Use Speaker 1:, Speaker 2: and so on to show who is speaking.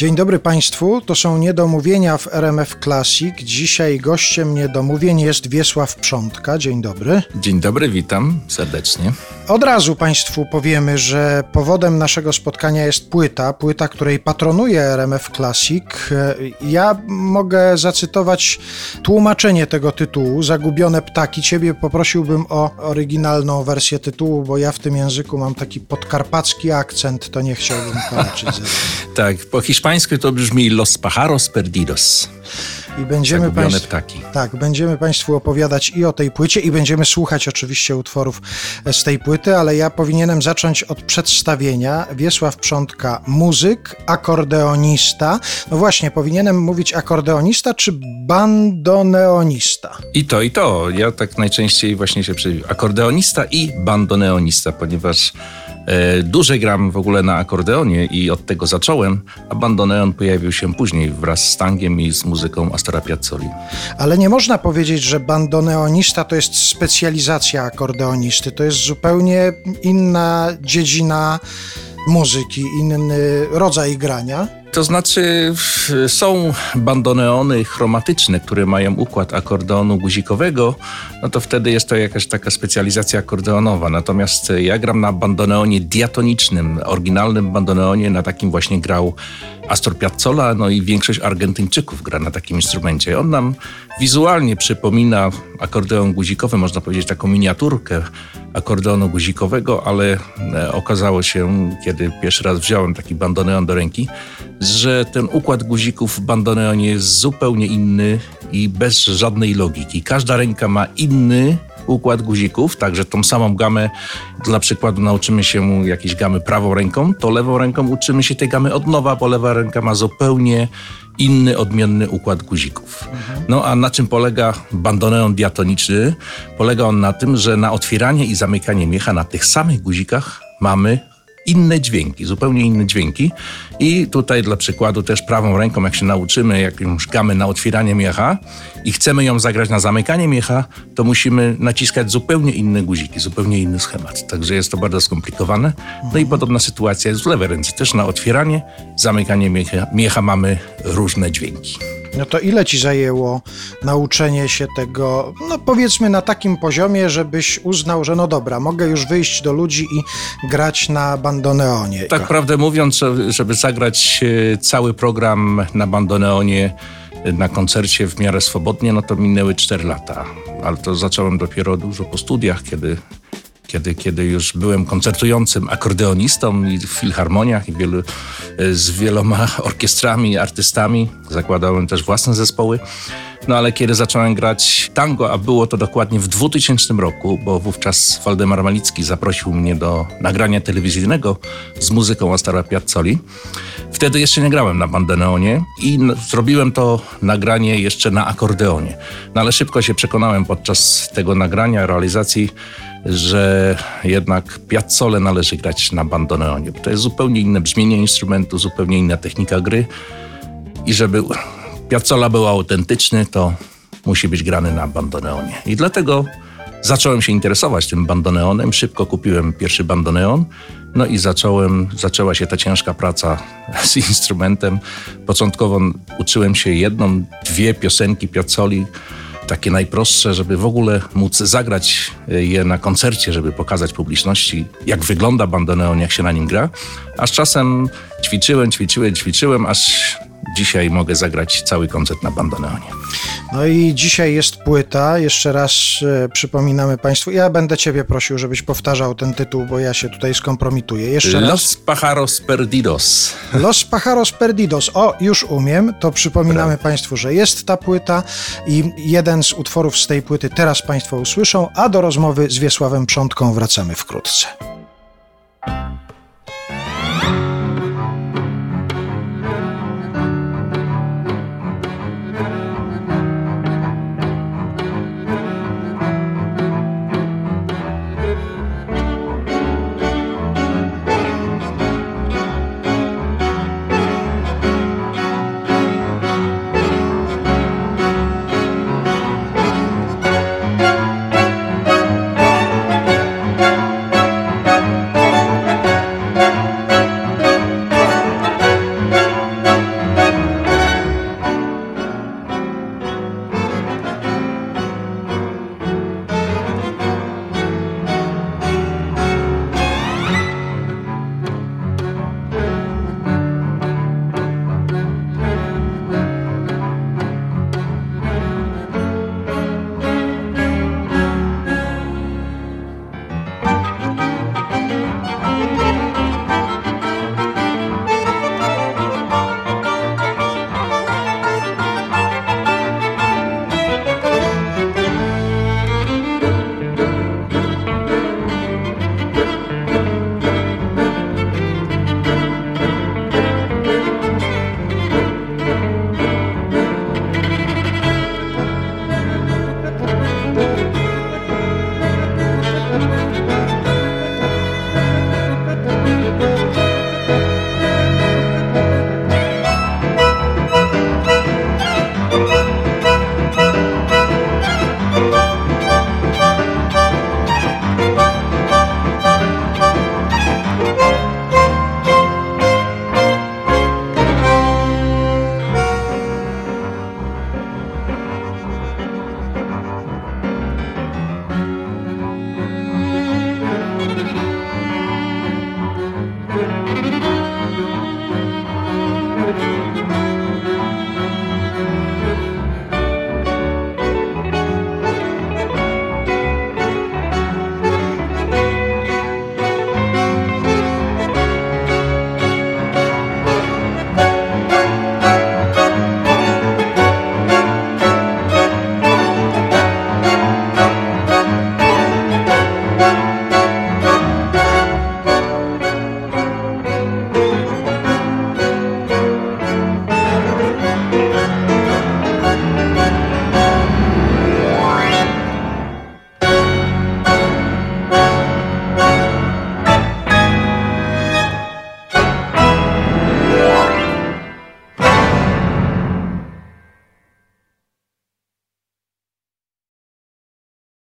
Speaker 1: Dzień dobry Państwu, to są Niedomówienia w RMF Classic. Dzisiaj gościem Niedomówień jest Wiesław Przątka. Dzień dobry.
Speaker 2: Dzień dobry, witam serdecznie.
Speaker 1: Od razu Państwu powiemy, że powodem naszego spotkania jest płyta, płyta, której patronuje RMF Classic. Ja mogę zacytować tłumaczenie tego tytułu, Zagubione ptaki. Ciebie poprosiłbym o oryginalną wersję tytułu, bo ja w tym języku mam taki podkarpacki akcent, to nie chciałbym tłumaczyć.
Speaker 2: tak, po hiszpańsku to brzmi Los Pajaros Perdidos.
Speaker 1: I będziemy państw...
Speaker 2: ptaki.
Speaker 1: Tak, będziemy Państwu opowiadać i o tej płycie, i będziemy słuchać oczywiście utworów z tej płyty, ale ja powinienem zacząć od przedstawienia. Wiesław Przątka, muzyk, akordeonista. No właśnie, powinienem mówić akordeonista czy bandoneonista?
Speaker 2: I to, i to. Ja tak najczęściej właśnie się przewidzę. Akordeonista i bandoneonista, ponieważ e, dłużej gram w ogóle na akordeonie i od tego zacząłem, a bandoneon pojawił się później wraz z tangiem i z muzyką Astora Piazzoli.
Speaker 1: Ale nie można powiedzieć, że bandoneonista to jest specjalizacja akordeonisty. To jest zupełnie inna dziedzina muzyki, inny rodzaj grania.
Speaker 2: To znaczy, są bandoneony chromatyczne, które mają układ akordeonu guzikowego, no to wtedy jest to jakaś taka specjalizacja akordeonowa. Natomiast ja gram na bandoneonie diatonicznym, oryginalnym bandoneonie, na takim właśnie grał Astor Piazzolla, no i większość Argentyńczyków gra na takim instrumencie. On nam wizualnie przypomina akordeon guzikowy, można powiedzieć taką miniaturkę akordeonu guzikowego, ale e, okazało się, kiedy pierwszy raz wziąłem taki bandoneon do ręki, że ten układ guzików w bandoneonie jest zupełnie inny i bez żadnej logiki. Każda ręka ma inny układ guzików, także tą samą gamę, dla przykładu nauczymy się jakiejś gamy prawą ręką, to lewą ręką uczymy się tej gamy od nowa, bo lewa ręka ma zupełnie inny, odmienny układ guzików. No a na czym polega bandoneon diatoniczny? Polega on na tym, że na otwieranie i zamykanie miecha na tych samych guzikach mamy inne dźwięki, zupełnie inne dźwięki. I tutaj dla przykładu też prawą ręką, jak się nauczymy jakąś gamę na otwieranie miecha i chcemy ją zagrać na zamykanie miecha, to musimy naciskać zupełnie inne guziki, zupełnie inny schemat. Także jest to bardzo skomplikowane. No i podobna sytuacja jest w lewej ręce. Też na otwieranie, zamykanie miecha, miecha mamy różne dźwięki.
Speaker 1: No to ile ci zajęło nauczenie się tego, powiedzmy na takim poziomie, żebyś uznał, że no dobra, mogę już wyjść do ludzi i grać na bandoneonie.
Speaker 2: Tak prawdę mówiąc, że- żeby zagrać e, cały program na bandoneonie e, na koncercie w miarę swobodnie, no to minęły 4 lata. Ale to zacząłem dopiero dużo po studiach, kiedy, kiedy, kiedy już byłem koncertującym akordeonistą i w filharmoniach i wielu, e, z wieloma orkiestrami, artystami. Zakładałem też własne zespoły. No ale kiedy zacząłem grać tango, a było to dokładnie w 2000 roku, bo wówczas Waldemar Malicki zaprosił mnie do nagrania telewizyjnego z muzyką Astara Piazzoli. Wtedy jeszcze nie grałem na bandoneonie i zrobiłem to nagranie jeszcze na akordeonie. No ale szybko się przekonałem podczas tego nagrania, realizacji, że jednak Piazzole należy grać na bandoneonie, to jest zupełnie inne brzmienie instrumentu, zupełnie inna technika gry i żeby Piazzolla był autentyczny, to musi być grany na bandoneonie. I dlatego zacząłem się interesować tym bandoneonem. Szybko kupiłem pierwszy bandoneon. No i zacząłem, zaczęła się ta ciężka praca z instrumentem. Początkowo uczyłem się jedną, dwie piosenki Piazzoli, takie najprostsze, żeby w ogóle móc zagrać je na koncercie, żeby pokazać publiczności, jak wygląda bandoneon, jak się na nim gra. A z czasem ćwiczyłem, ćwiczyłem, ćwiczyłem, aż dzisiaj mogę zagrać cały koncert na bandoneonie.
Speaker 1: No i dzisiaj jest płyta, jeszcze raz e, przypominamy Państwu, ja będę Ciebie prosił, żebyś powtarzał ten tytuł, bo ja się tutaj skompromituję. Jeszcze raz.
Speaker 2: Los Pajaros Perdidos.
Speaker 1: Los Pajaros Perdidos. O, już umiem. To przypominamy Państwu, że jest ta płyta i jeden z utworów z tej płyty teraz Państwo usłyszą, a do rozmowy z Wiesławem Przątką wracamy wkrótce.